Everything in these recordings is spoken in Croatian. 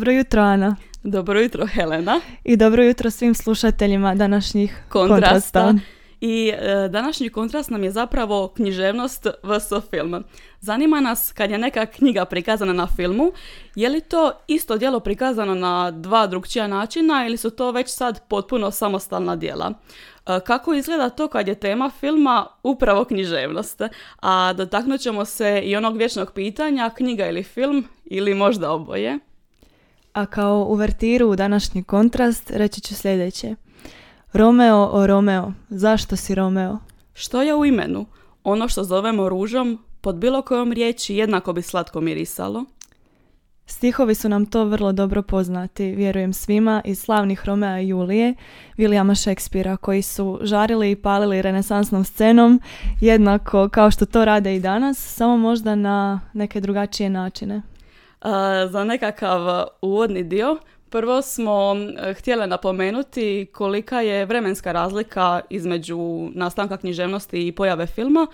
Dobro jutro, Ana. Dobro jutro, Helena. I dobro jutro svim slušateljima današnjih Kontrasta. kontrasta. I e, današnji kontrast nam je zapravo književnost vs. film. Zanima nas kad je neka knjiga prikazana na filmu, je li to isto djelo prikazano na dva drugčija načina ili su to već sad potpuno samostalna djela? E, Kako izgleda to kad je tema filma upravo književnost? A dotaknut ćemo se i onog vječnog pitanja, knjiga ili film ili možda oboje. A kao uvertiru u današnji kontrast reći ću sljedeće. Romeo o Romeo, zašto si Romeo? Što je u imenu? Ono što zovemo ružom, pod bilo kojom riječi jednako bi slatko mirisalo. Stihovi su nam to vrlo dobro poznati, vjerujem svima, iz slavnih Romea i Julije, Williama Shakespearea, koji su žarili i palili renesansnom scenom, jednako kao što to rade i danas, samo možda na neke drugačije načine. Za nekakav uvodni dio, prvo smo e, htjele napomenuti kolika je vremenska razlika između nastanka književnosti i pojave filma.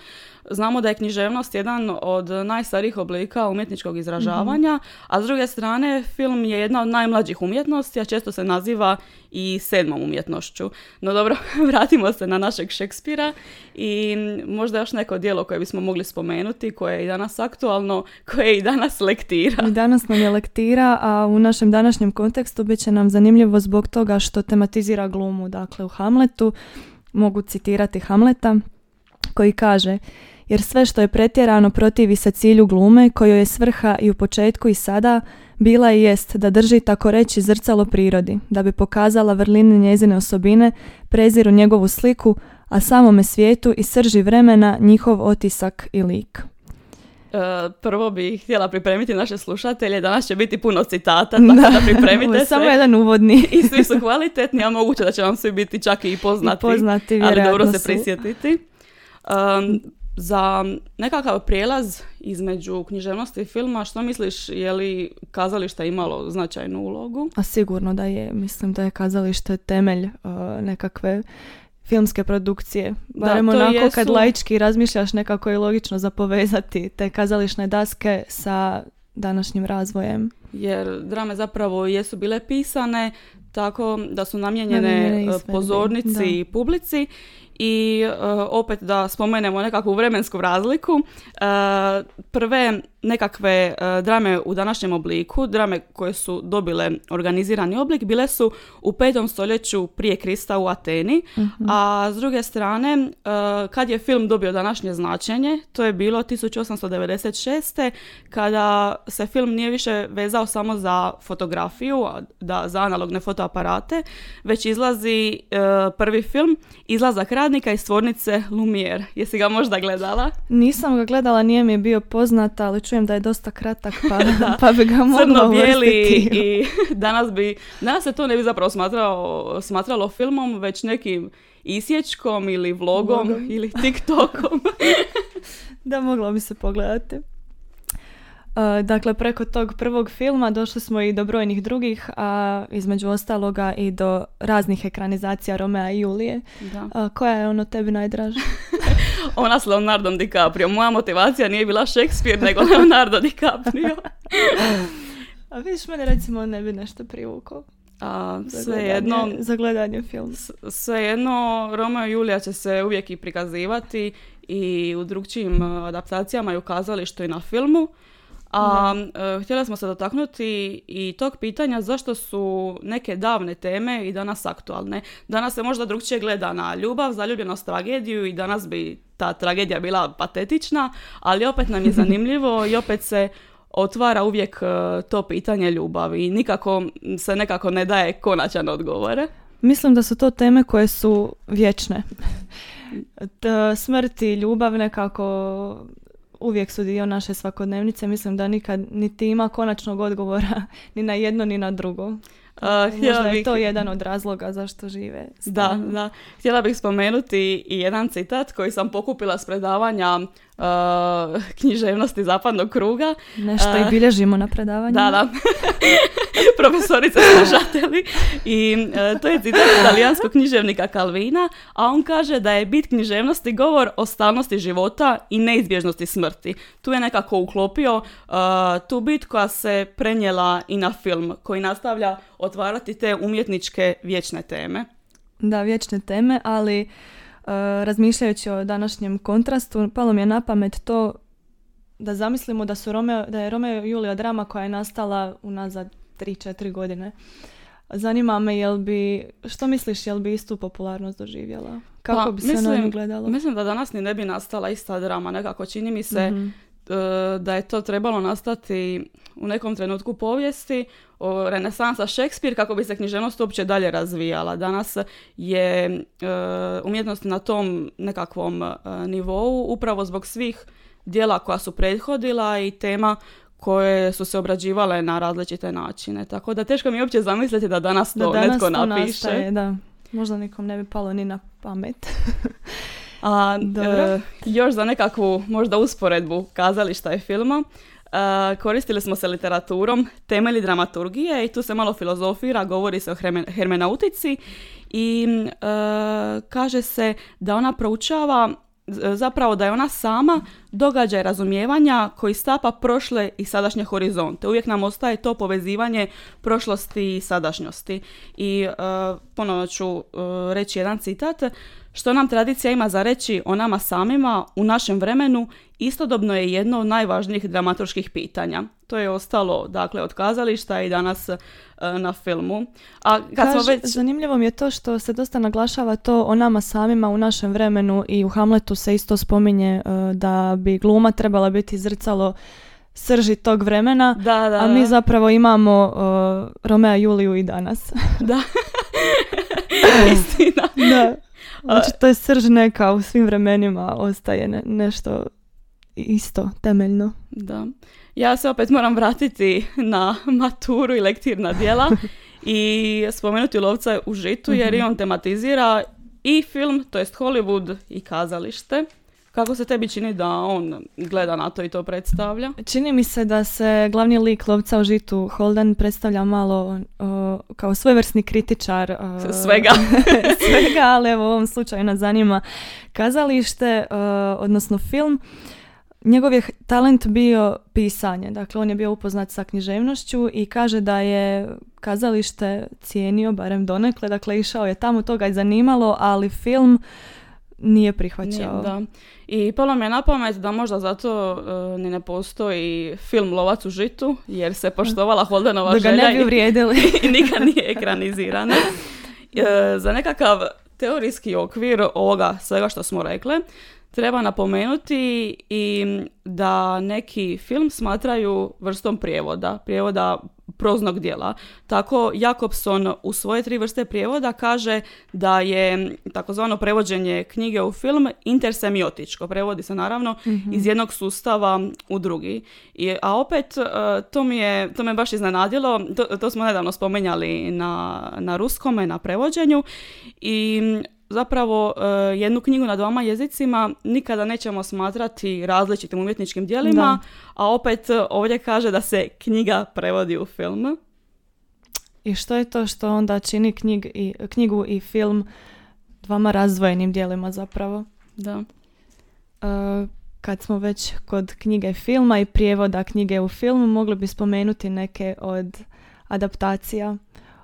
Znamo da je književnost jedan od najstarijih oblika umjetničkog izražavanja, a s druge strane film je jedna od najmlađih umjetnosti, a često se naziva i sedmom umjetnošću. No dobro, vratimo se na našeg Šekspira i možda još neko djelo koje bismo mogli spomenuti, koje je i danas aktualno, koje i danas lektira. I danas nam je lektira, a u našem današnjem kontekstu bit će nam zanimljivo zbog toga što tematizira glumu. Dakle, u Hamletu mogu citirati Hamleta koji kaže jer sve što je pretjerano protivi se cilju glume kojoj je svrha i u početku i sada bila i jest da drži tako reći zrcalo prirodi, da bi pokazala vrline njezine osobine, preziru njegovu sliku, a samome svijetu i srži vremena njihov otisak i lik. E, prvo bih htjela pripremiti naše slušatelje, danas će biti puno citata, tako da, Ovo pripremite se. samo jedan uvodni. I svi su kvalitetni, a moguće da će vam svi biti čak i poznati, I poznati, ali dobro se prisjetiti. Um, za nekakav prijelaz između književnosti i filma, što misliš, je li kazalište imalo značajnu ulogu? A sigurno da je, mislim da je kazalište temelj uh, nekakve filmske produkcije. Barem to onako kad jesu- laički razmišljaš nekako je logično za povezati te kazališne daske sa današnjim razvojem. Jer drame zapravo jesu bile pisane tako da su namijenjene e, pozornici da. i publici i e, opet da spomenemo nekakvu vremensku razliku. e, prve nekakve e, drame u današnjem obliku, drame koje su dobile organizirani oblik, bile su u petom stoljeću prije Krista u Ateni, a s druge strane, e, kad je film dobio današnje značenje, to je bilo 1896. kada se film nije više vezao samo za fotografiju, da, za analogne fotoaparate, već izlazi e, prvi film Izlazak radnika iz tvornice Lumière. Jesi ga možda gledala? Nisam ga gledala, nije mi je bio poznat, ali čujem da je dosta kratak, pa, pa bi ga mogla uvrstiti. i danas bi, danas se to ne bi zapravo smatralo, smatralo filmom, već nekim isječkom ili vlogom Vlogom. ili TikTokom. Da, moglo bi se pogledati. Uh, dakle, preko tog prvog filma došli smo i do brojnih drugih, a između ostaloga i do raznih ekranizacija Romea i Julije. da. A, koja je ono tebi najdraža? Ona s Leonardom DiCaprio. Moja motivacija nije bila Shakespeare, nego Leonardo DiCaprio. A vidiš, mene recimo ne bi nešto privukao. A, svejedno, Za gledanje filma. svejedno, Romeo i Julija će se uvijek i prikazivati i u drugčijim uh, adaptacijama i u kazalištu i na filmu. A uh, htjela smo se dotaknuti i tog pitanja zašto su neke davne teme i danas aktualne. Danas se možda drugčije gleda na ljubav, zaljubljenost, tragediju i danas bi ta tragedija bila patetična, ali opet nam je zanimljivo i opet se otvara uvijek uh, to pitanje ljubavi i nikako se nekako ne daje konačan odgovor. Mislim da su to teme koje su vječne. T- smrt i ljubav nekako uvijek su dio naše svakodnevnice. Mislim da nikad niti ima konačnog odgovora ni na jedno ni na drugo. Uh, Možda je bih- to jedan od razloga zašto žive. Da, stalno. da. Htjela bih spomenuti i jedan citat koji sam pokupila s predavanja uh, književnosti zapadnog kruga. Nešto A, i bilježimo na predavanju. Da, da. Profesorica slušatelji. I e, to je citat italijanskog književnika Kalvina, a on kaže da je bit književnosti govor o stalnosti života i neizbježnosti smrti. Tu je nekako uklopio e, tu bit koja se prenijela i na film, koji nastavlja otvarati te umjetničke vječne teme. Da, vječne teme, ali razmišljajući o današnjem kontrastu, palo mi je na pamet to da zamislimo da, su Romeo, da je Romeo i Julija drama koja je nastala unazad 3-4 godine. Zanima me jel bi, što misliš, jel bi istu popularnost doživjela? Kako Pa, bi se na nju gledalo? Mislim da danas ni ne bi nastala ista drama. Nekako čini mi se Mhm. E, da je to trebalo nastati u nekom trenutku povijesti o renesansa Šekspir kako bi se književnost uopće dalje razvijala. Danas je e, umjetnost na tom nekakvom e, nivou upravo zbog svih dijela koja su prethodila i tema koje su se obrađivale na različite načine. Tako da teško mi je uopće zamisliti da danas to da danas netko to napiše. nastaje, da. Možda nikom ne bi palo ni na pamet. A e, još za nekakvu možda usporedbu kazališta i filma, e, koristili smo se literaturom, temelji dramaturgije i tu se malo filozofira, govori se o herme- hermenautici i e, kaže se da ona proučava z- zapravo da je ona sama događaj razumijevanja koji stapa prošle i sadašnje horizonte. Uvijek nam ostaje to povezivanje prošlosti i sadašnjosti. I e, ponovno ću e, reći jedan citat. Što nam tradicija ima za reći o nama samima u našem vremenu istodobno je jedno od najvažnijih dramaturških pitanja. To je ostalo dakle od kazališta i danas e, na filmu. A kad smo Kaže, već Zanimljivo mi je to što se dosta naglašava to o nama samima u našem vremenu i u Hamletu se isto spominje e, da bi gluma trebala biti zrcalo srži tog vremena, da, da, a mi zapravo imamo uh, Romea Juliju i danas. da. Istina. da. Znači to je srž neka u svim vremenima ostaje ne- nešto isto, temeljno. Da. Ja se opet moram vratiti na maturu i lektirna djela i spomenuti lovca u žitu jer i on tematizira i film, to jest Hollywood i kazalište. Kako se tebi čini da on gleda na to i to predstavlja? Čini mi se da se glavni lik lovca u žitu Holden predstavlja malo o, kao svojevrsni kritičar o, Svega. svega, ali evo u ovom slučaju nas zanima kazalište, o, odnosno film. Njegov je talent bio pisanje, dakle on je bio upoznat sa književnošću i kaže da je kazalište cijenio, barem donekle, dakle išao je tamo, to ga je zanimalo, ali film nije prihvaćao. Nije, da. I palo mi je na pamet da možda zato e, ni ne postoji film Lovac u žitu, jer se poštovala Holdenova Da ga želja ne bi i- uvrijedili. i nikad nije ekranizirana. E, za nekakav teorijski okvir ovoga svega što smo rekle, treba napomenuti i da neki film smatraju vrstom prijevoda, prijevoda proznog dijela. Tako Jakobson u svoje tri vrste prijevoda kaže da je takozvano prevođenje knjige u film intersemiotičko. Prevodi se naravno iz jednog sustava u drugi. I, a opet, e, to mi je, to me baš iznenadilo, to, to smo nedavno spomenjali na, na ruskome, na prevođenju i zapravo e, jednu knjigu na dvama jezicima nikada nećemo smatrati različitim umjetničkim djelima, a opet ovdje kaže da se knjiga prevodi u film. I što je to što onda čini knjig i, knjigu i film dvama razdvojenim dijelima zapravo? Da. E, kad smo već kod knjige filma i prijevoda knjige u film, mogli bi spomenuti neke od adaptacija.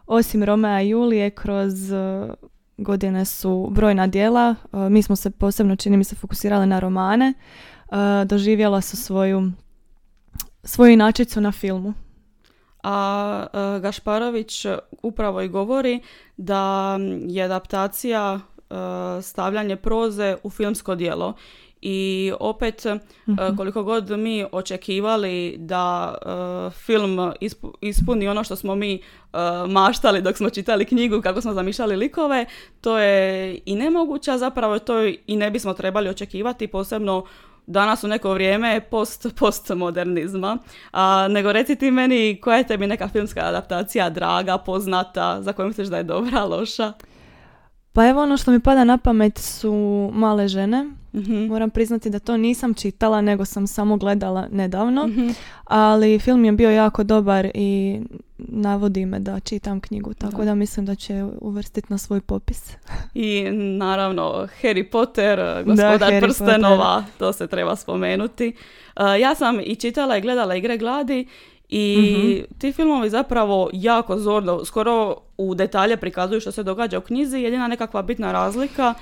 Osim Romea i Julije, kroz e, godine su brojna djela. E, mi smo se posebno, čini mi se, fokusirali na romane. E, doživjela su svoju, svoju inačicu na filmu. A e, Gašparović upravo i govori da je adaptacija stavljanje proze u filmsko djelo. I opet, e, koliko god mi očekivali da e, film ispu- ispuni ono što smo mi e, maštali dok smo čitali knjigu, kako smo zamišljali likove, to je i nemoguće, a zapravo to i ne bismo trebali očekivati, posebno danas u neko vrijeme post, postmodernizma. A, nego reci ti meni koja je tebi neka filmska adaptacija draga, poznata, za koju misliš da je dobra, loša? Pa evo ono što mi pada na pamet su male žene. Mhm. Moram priznati da to nisam čitala, nego sam samo gledala nedavno. Mhm. Ali film je bio jako dobar i navodi me da čitam knjigu, tako Da. da, mislim da će uvrstiti na svoj popis. I naravno Harry Potter, gospodar Harry prstenova, to se treba spomenuti. Uh, ja sam i čitala i gledala Igre gladi i Mhm. ti filmovi zapravo jako zorno, skoro u detalje prikazuju što se događa u knjizi. Jedina nekakva bitna razlika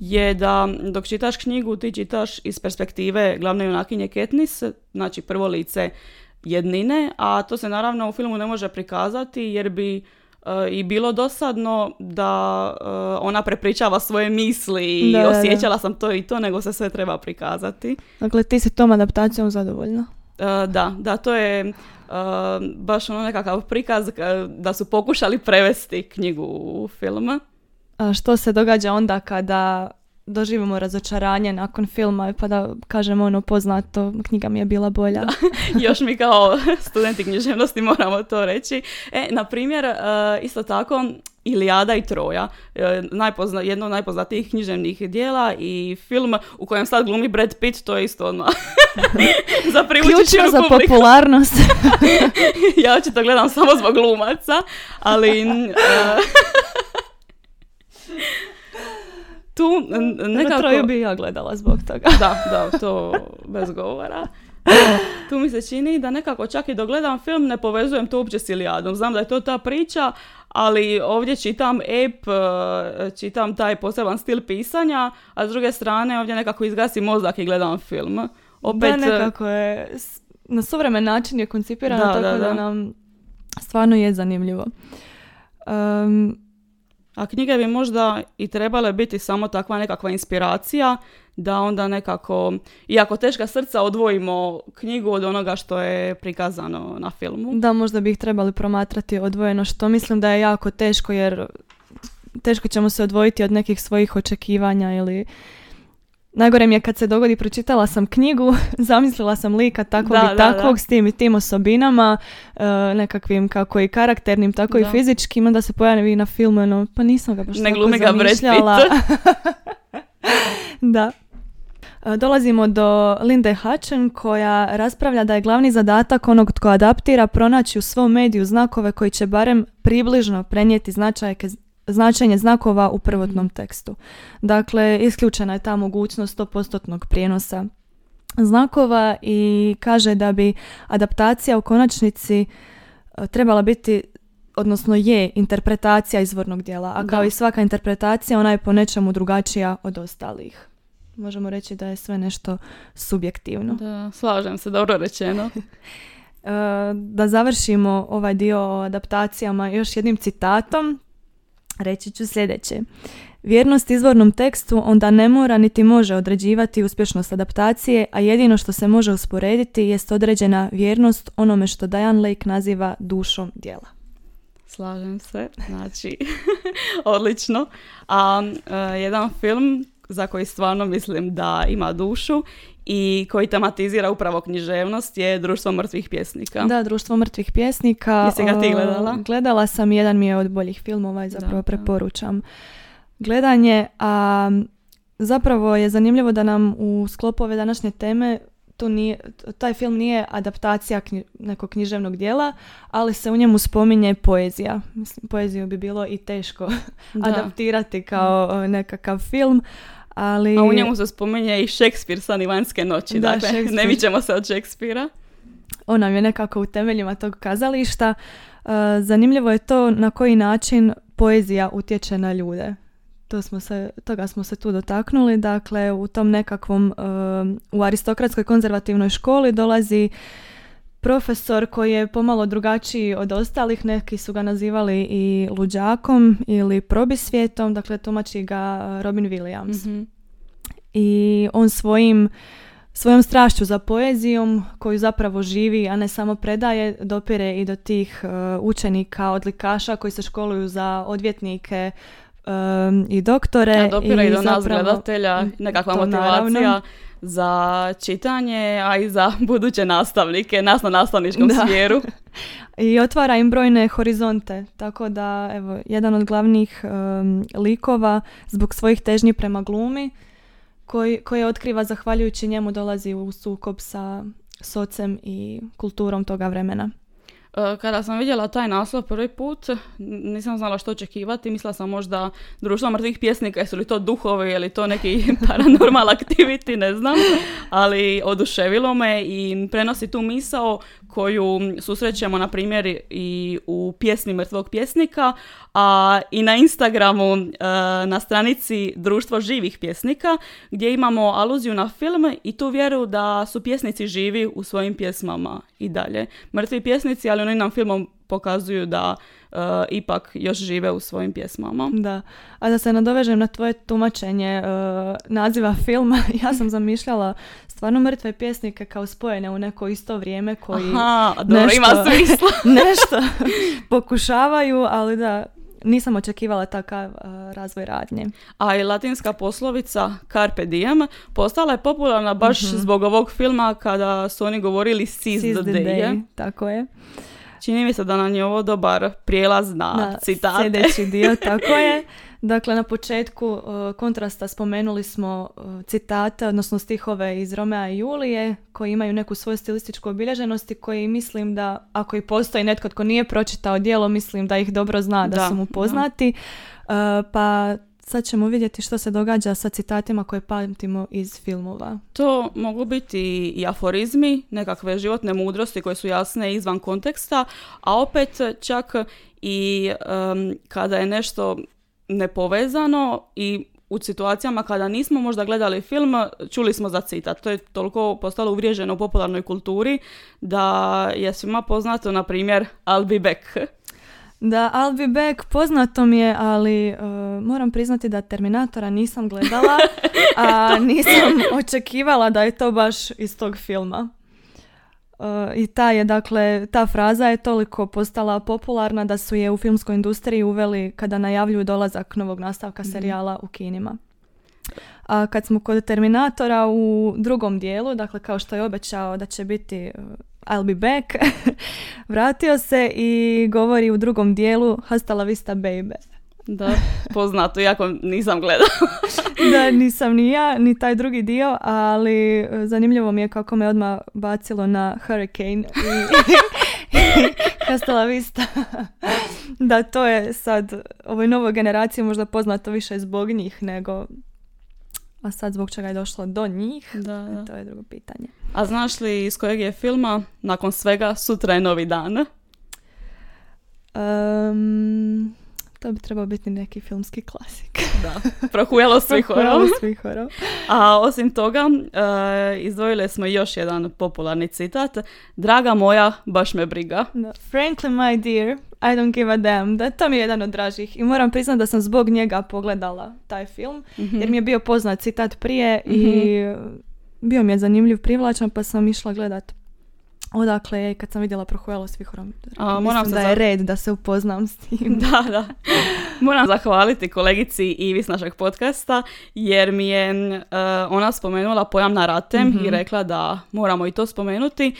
je da dok čitaš knjigu ti čitaš iz perspektive glavne junakinje Katniss, znači prvo lice jednine, a to se naravno u filmu ne može prikazati jer bi e, i bilo dosadno da e, ona prepričava svoje misli i Da, da. osjećala sam to i to, nego se sve treba prikazati. Dakle, ti si tom adaptacijom zadovoljna? E, da, da, to je baš ono nekakav prikaz e, da su pokušali prevesti knjigu u film. A što se događa onda kada doživimo razočaranje nakon filma pa da kažemo ono poznato, knjiga mi je bila bolja. Još mi kao studenti književnosti moramo to reći. E, na primjer, e, isto tako, Ilijada i Troja, e, najpozna, jedno od najpoznatijih književnih dijela i film u kojem sad glumi Brad Pitt, to je isto odmah za Ključno za popularnost. ja očito gledam samo zbog glumaca, ali... e, tu Nekako... Troju bi ja gledala zbog toga. Da, da, to bez govora. Tu mi se čini da nekako čak i dok gledam film ne povezujem to uopće s Ilijadom. Znam da je to ta priča, ali ovdje čitam ep, e, čitam taj poseban stil pisanja, a s druge strane ovdje nekako izgasi mozak i gledam film. Opet, da, nekako je, na suvremen način je koncipirano Da, tako da, da, da. nam stvarno je zanimljivo. Um, A knjige bi možda i trebale biti samo takva nekakva inspiracija da onda nekako, iako teška srca, odvojimo knjigu od onoga što je prikazano na filmu. da, možda bi ih trebali promatrati odvojeno, što mislim da je jako teško jer teško ćemo se odvojiti od nekih svojih očekivanja ili Najgore mi je kad se dogodi, pročitala sam knjigu, zamislila sam lika takvog Da, i da, takvog da. s tim i tim osobinama, e, nekakvim kako i karakternim, tako i Da. fizičkim, onda se pojavi na filmu, ono, pa nisam ga baš Ne tako zamišljala. da. E, Dolazimo do Linde Hutchen koja raspravlja da je glavni zadatak onog tko adaptira pronaći u svom mediju znakove koji će barem približno prenijeti značajke, značenje znakova u prvotnom tekstu. Dakle, isključena je ta mogućnost 100% prijenosa znakova i kaže da bi adaptacija u konačnici e, trebala biti odnosno je interpretacija izvornog dijela, a kao Da. i svaka interpretacija ona je po nečemu drugačija od ostalih. Možemo reći da je sve nešto subjektivno. Da, slažem se, dobro rečeno. E, da završimo ovaj dio o adaptacijama još jednim citatom, reći ću sljedeće. Vjernost izvornom tekstu onda ne mora niti može određivati uspješnost adaptacije, a jedino što se može usporediti jest određena vjernost onome što Diane Lake naziva dušom dijela. Slažem se, znači, odlično. A e, jedan film za koji stvarno mislim da ima dušu i koji tematizira upravo književnost je Društvo mrtvih pjesnika. Da, Društvo mrtvih pjesnika. Jesi ga ti gledala? Gledala sam, jedan mi je od boljih filmova i zapravo Da, preporučam gledanje, a zapravo je zanimljivo da nam u sklopu ove današnje teme to nije, taj film nije adaptacija knji- nekog književnog dijela, ali se u njemu spominje poezija. Mislim, poeziju bi bilo i teško Da. adaptirati kao nekakav film, ali... A u njemu se spominje i Šekspir sa Vanjske noći. Da, dakle, Šekspir. ne mićemo se od Šekspira. on nam je nekako u temeljima tog kazališta. E, zanimljivo je to na koji način poezija utječe na ljude. To smo se, toga smo se tu dotaknuli. Dakle, u tom nekakvom, e, u aristokratskoj konzervativnoj školi dolazi profesor koji je pomalo drugačiji od ostalih. Neki su ga nazivali i luđakom ili probisvijetom. Dakle, tumači ga e, Robin Williams Mhm. i on svojim svojom strašću za poezijom koju zapravo živi, a ne samo predaje, dopire i do tih e, učenika, odlikaša koji se školuju za odvjetnike e, i doktore. A dopira i do nas zapravo- gledatelja, nekakva motivacija. naravno. Za čitanje, a i za buduće nastavnike, nas na nastavničkom Da. smjeru. I otvara im brojne horizonte, tako da evo, jedan od glavnih em, likova zbog svojih težnji prema glumi, koji, koje otkriva zahvaljujući njemu dolazi u sukob sa sociem i kulturom toga vremena. E, Kada sam vidjela taj naslov prvi put, nisam znala što očekivati. Mislila sam možda društvo mrtvih pjesnika, jesu li to duhovi, je li to neki paranormal activity, ne znam. Ali oduševilo me i prenosi tu misao koju susrećemo, na primjer, i u pjesmi mrtvog pjesnika, a i na Instagramu e, na stranici Društvo živih pjesnika, gdje imamo aluziju na film i tu vjeru da su pjesnici živi u svojim pjesmama i dalje. Mrtvi pjesnici, ali oni nam filmom pokazuju da e, ipak još žive u svojim pjesmama. Da, a da se nadovežem na tvoje tumačenje e, naziva filma, ja sam zamišljala stvarno mrtve pjesnike kao spojene u neko isto vrijeme koji Aha, dobro, nešto- ima smisla. nešto pokušavaju, ali da, nisam očekivala takav e, razvoj radnje. A i latinska poslovica Carpe diem postala je popularna baš zbog ovog filma kada su oni govorili seize, Seize the, the day. day, tako je. Čini mi se da nam je ovo dobar prijelaz na, na citate. sljedeći dio, tako je. Dakle, na početku uh, kontrasta spomenuli smo uh, citate, odnosno stihove iz Romea i Julije, koji imaju neku svoju stilističku obilježenost i koji mislim da, ako i postoji netko tko nije pročitao dijelo, mislim da ih dobro zna, da, Da, su mu da. poznati. Uh, pa sad ćemo vidjeti što se događa sa citatima koje pamtimo iz filmova. To mogu biti i aforizmi, nekakve životne mudrosti koje su jasne izvan konteksta, a opet čak i em, kada je nešto nepovezano i u situacijama kada nismo možda gledali film, čuli smo za citat. To je toliko postalo uvriježeno u popularnoj kulturi da je svima poznato, na primjer, I'll be back. Da, I'll be back poznato mi je, ali uh, moram priznati da Terminatora nisam gledala, a nisam očekivala da je to baš iz tog filma. Uh, I ta je, dakle, ta fraza je toliko postala popularna da su je u filmskoj industriji uveli kada najavljuju dolazak novog nastavka serijala u kinima. A kad smo kod Terminatora u drugom dijelu, dakle kao što je obećao da će biti uh, I'll be back, vratio se i govori u drugom dijelu Hasta la vista baby. Da, poznato, iako nisam gledala. Da, nisam ni ja, ni taj drugi dio, ali e, zanimljivo mi je kako me odmah bacilo na Hurricane i, i vista. da, to je sad ovoj novoj generaciji možda poznato više zbog njih nego a sad zbog čega je došlo do njih, Da, da. to je drugo pitanje. A znaš li iz kojeg je filma, nakon svega, sutra je novi dan? Em, to bi trebao biti neki filmski klasik. Da, prohujalo svih horor. A osim toga, e, izdvojili smo još jedan popularni citat. Draga moja, baš me briga. Da. Frankly, my dear, I don't give a damn. Da, to mi je jedan od dražih. I moram priznati da sam zbog njega pogledala taj film. Mhm. Jer mi je bio poznat citat prije i bio mi je zanimljiv, privlačan, pa sam išla gledat odakle kad sam vidjela prohujalo svih horom. A, moram Mislim se da je red da se upoznam s tim. Da, da. Moram zahvaliti kolegici Ivi s našeg podcasta jer mi je e, ona spomenula pojam naratem i rekla da moramo i to spomenuti. E,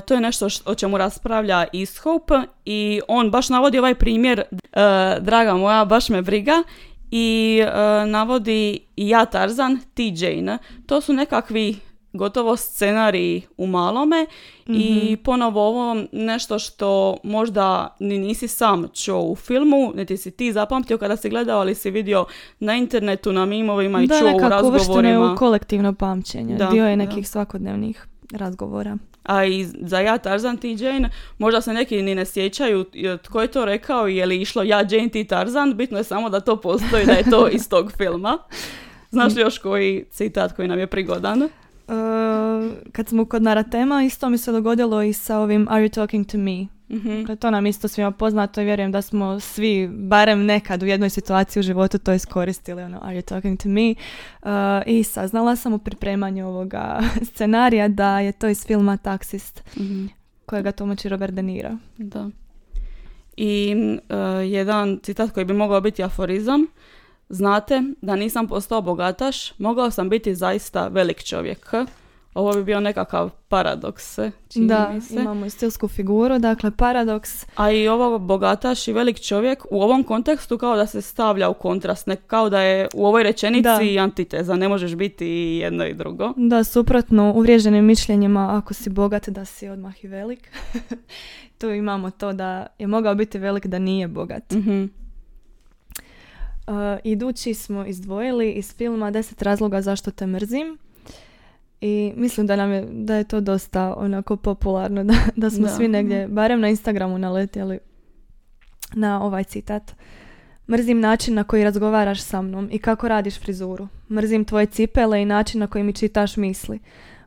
to je nešto š- o čemu raspravlja Ishope i on baš navodi ovaj primjer e, draga moja, baš me briga i navodi i ja Tarzan, ti Jane. To su nekakvi gotovo scenariji u malome i ponovo ovo nešto što možda ni nisi sam čuo u filmu, niti si ti zapamtio kada si gledao, ali si vidio na internetu, na mimovima i da, čuo u uvršteno je u razgovorima. kolektivno pamćenje. Da, Dio je da. nekih svakodnevnih razgovora. A i za ja Tarzan, ti Jane, možda se neki ni ne sjećaju e, tko je to rekao je li išlo ja Jane, ti Tarzan, bitno je samo da to postoji, da je to iz tog filma. Znaš li još koji citat koji nam je prigodan? Uh, kad smo kod naratema, isto mi se dogodilo i sa ovim Are you talking to me? Mhm. Dakle, to nam isto svima poznato i vjerujem da smo svi, barem nekad u jednoj situaciji u životu to iskoristili, ono, are you talking to me? Uh, I saznala sam u pripremanju ovoga scenarija da je to iz filma Taksist, Mhm. kojega tumači Robert De Niro. Da. I e, jedan citat koji bi mogao biti aforizam. Znate, da nisam postao bogataš, mogao sam biti zaista velik čovjek. Ovo bi bio nekakav paradoks, čini Da, mi se. imamo i stilsku figuru, dakle paradoks. A i ovo bogataš i velik čovjek u ovom kontekstu kao da se stavlja u kontrast, ne, kao da je u ovoj rečenici Da. antiteza, ne možeš biti i jedno i drugo. Da, suprotno uvriježenim mišljenjima, ako si bogat, da si odmah i velik. tu imamo to da je mogao biti velik da nije bogat. Mhm. Uh, idući smo izdvojili iz filma 10 razloga zašto te mrzim. I mislim da nam je, da je to dosta onako popularno, da, da smo Da. svi negdje, barem na Instagramu naletjeli na ovaj citat. Mrzim način na koji razgovaraš sa mnom i kako radiš frizuru. Mrzim tvoje cipele i način na koji mi čitaš misli.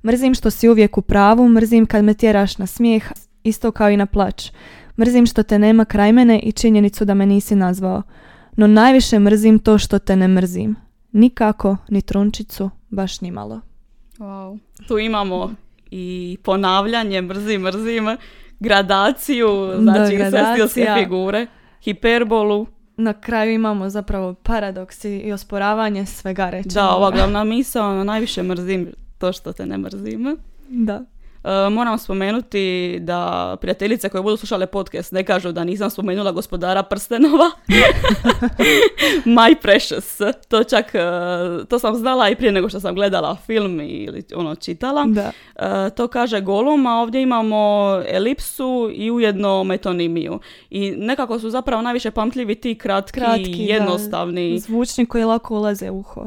Mrzim što si uvijek u pravu, mrzim kad me tjeraš na smijeh, isto kao i na plać. Mrzim što te nema kraj mene i činjenicu da me nisi nazvao. No najviše mrzim to što te ne mrzim. Nikako, ni trunčicu, baš ni malo. Wow. Tu imamo i ponavljanje, mrzim, mrzim, gradaciju, znači sve stilske figure, hiperbolu. Na kraju imamo zapravo paradoks i osporavanje svega rečenog. Da, ova glavna misao, ono, najviše mrzim to što te ne mrzim. Da. E, moram spomenuti da prijateljice koje budu slušale podcast ne kažu da nisam spomenula gospodara prstenova. My precious. To čak, e, to sam znala i prije nego što sam gledala film ili ono čitala. Da. E, to kaže Golum, a ovdje imamo elipsu i ujedno metonimiju. I nekako su zapravo najviše pamtljivi ti kratki, Kratki, da. jednostavni. Zvučni koji lako ulaze u uho.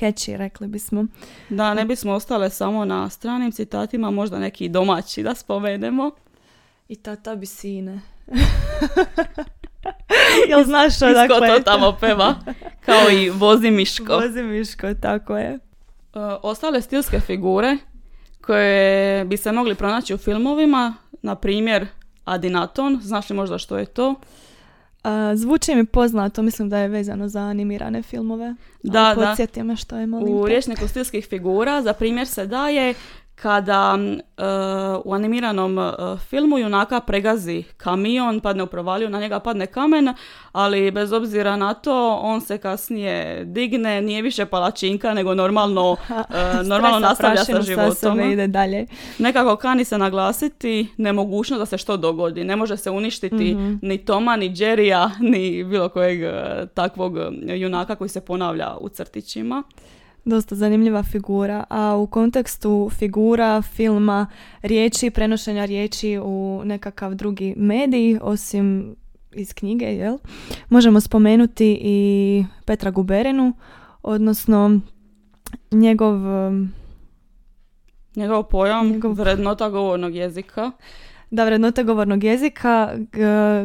Catchy, rekli bismo. Da ne bismo ostale samo na stranim citatima, možda neki domaći da spomenemo. I tata bi sine. Jel znaš što Isko dakle? to tamo peva, kao i vozi miško. Vozi Miško, tako je. E, ostale stilske figure koje bi se mogli pronaći u filmovima, na primjer Adinaton, znaš li možda što je to? A, zvuči mi poznato, mislim da je vezano za animirane filmove. Da, da. Podsjeti me što je, molim U rječniku stilskih figura za primjer se daje kada e, u animiranom e, filmu junaka pregazi kamion, padne u provaliju, na njega padne kamen, ali bez obzira na to on se kasnije digne, nije više palačinka, nego normalno, e, normalno nastavlja sa životom. ide dalje. Nekako kani se naglasiti nemogućnost da se što dogodi. Ne može se uništiti Mhm. ni Toma, ni Jerrya, ni bilo kojeg takvog junaka koji se ponavlja u crtićima. Dosta zanimljiva figura, a u kontekstu figura, filma, riječi, prenošenja riječi u nekakav drugi medij, osim iz knjige, jel? Možemo spomenuti i Petra Guberinu, odnosno njegov um, Njegov pojam, Njegov- vrednota govornog jezika. Da vrednote govornog jezika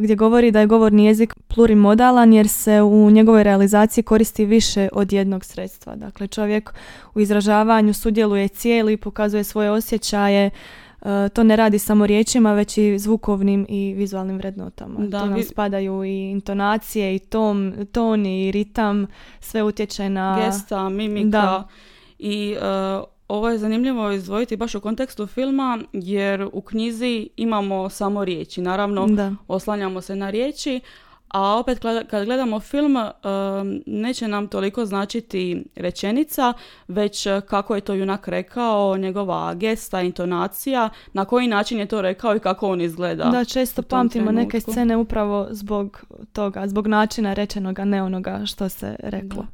gdje govori da je govorni jezik plurimodalan jer se u njegovoj realizaciji koristi više od jednog sredstva. Dakle, čovjek u izražavanju sudjeluje cijeli, pokazuje svoje osjećaje, e, to ne radi samo riječima, već i zvukovnim i vizualnim vrednotama. Da, tu nam vi- spadaju i intonacije, i tom, ton, i ritam, sve utječe na... Gesta, mimika. Da. I e, ovo je zanimljivo izdvojiti baš u kontekstu filma, jer u knjizi imamo samo riječi. Naravno, Da. oslanjamo se na riječi, a opet kad gledamo film e, neće nam toliko značiti rečenica, već e, kako je to junak rekao, njegova gesta, intonacija, na koji način je to rekao i kako on izgleda. Da, često pamtimo neke scene upravo zbog toga, zbog načina rečenoga, ne onoga što se reklo.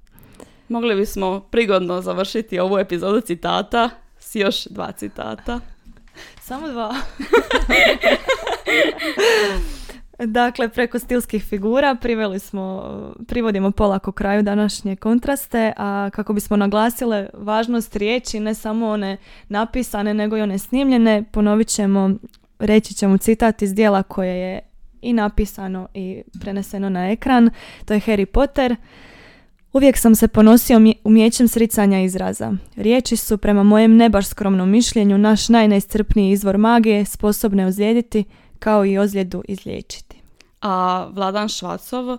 Mogli bismo prigodno završiti ovu epizodu citata s još dva citata. Samo dva. dakle, preko stilskih figura priveli smo, privodimo polako kraju današnje kontraste, a kako bismo naglasile važnost riječi, ne samo one napisane, nego i one snimljene, ponovit ćemo, reći ćemo citat iz dijela koje je i napisano i preneseno na ekran. To je Harry Potter. Uvijek sam se ponosio umje- umjećem sricanja izraza. Riječi su, prema mojem ne baš skromnom mišljenju, naš najneiscrpniji izvor magije, sposobne ozlijediti kao i ozljedu izliječiti. A Vladan Švacov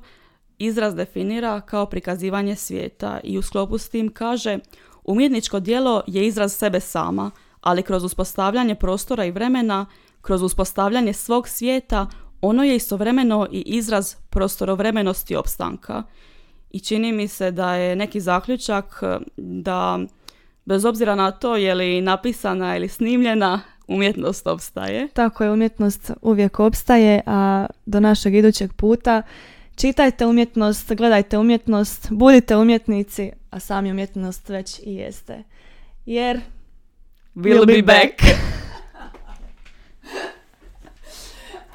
izraz definira kao prikazivanje svijeta i u sklopu s tim kaže umjetničko djelo je izraz sebe sama, ali kroz uspostavljanje prostora i vremena, kroz uspostavljanje svog svijeta, ono je istovremeno i izraz prostorovremenosti opstanka. I čini mi se da je neki zaključak e, da bez obzira na to je li napisana ili snimljena, umjetnost opstaje. Tako je, umjetnost uvijek opstaje, a do našeg idućeg puta čitajte umjetnost, gledajte umjetnost, budite umjetnici, a sami umjetnost već i jeste. Jer We'll be back.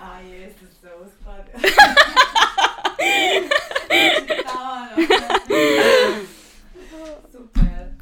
A jeste se uskladio. 哈哈哈哈。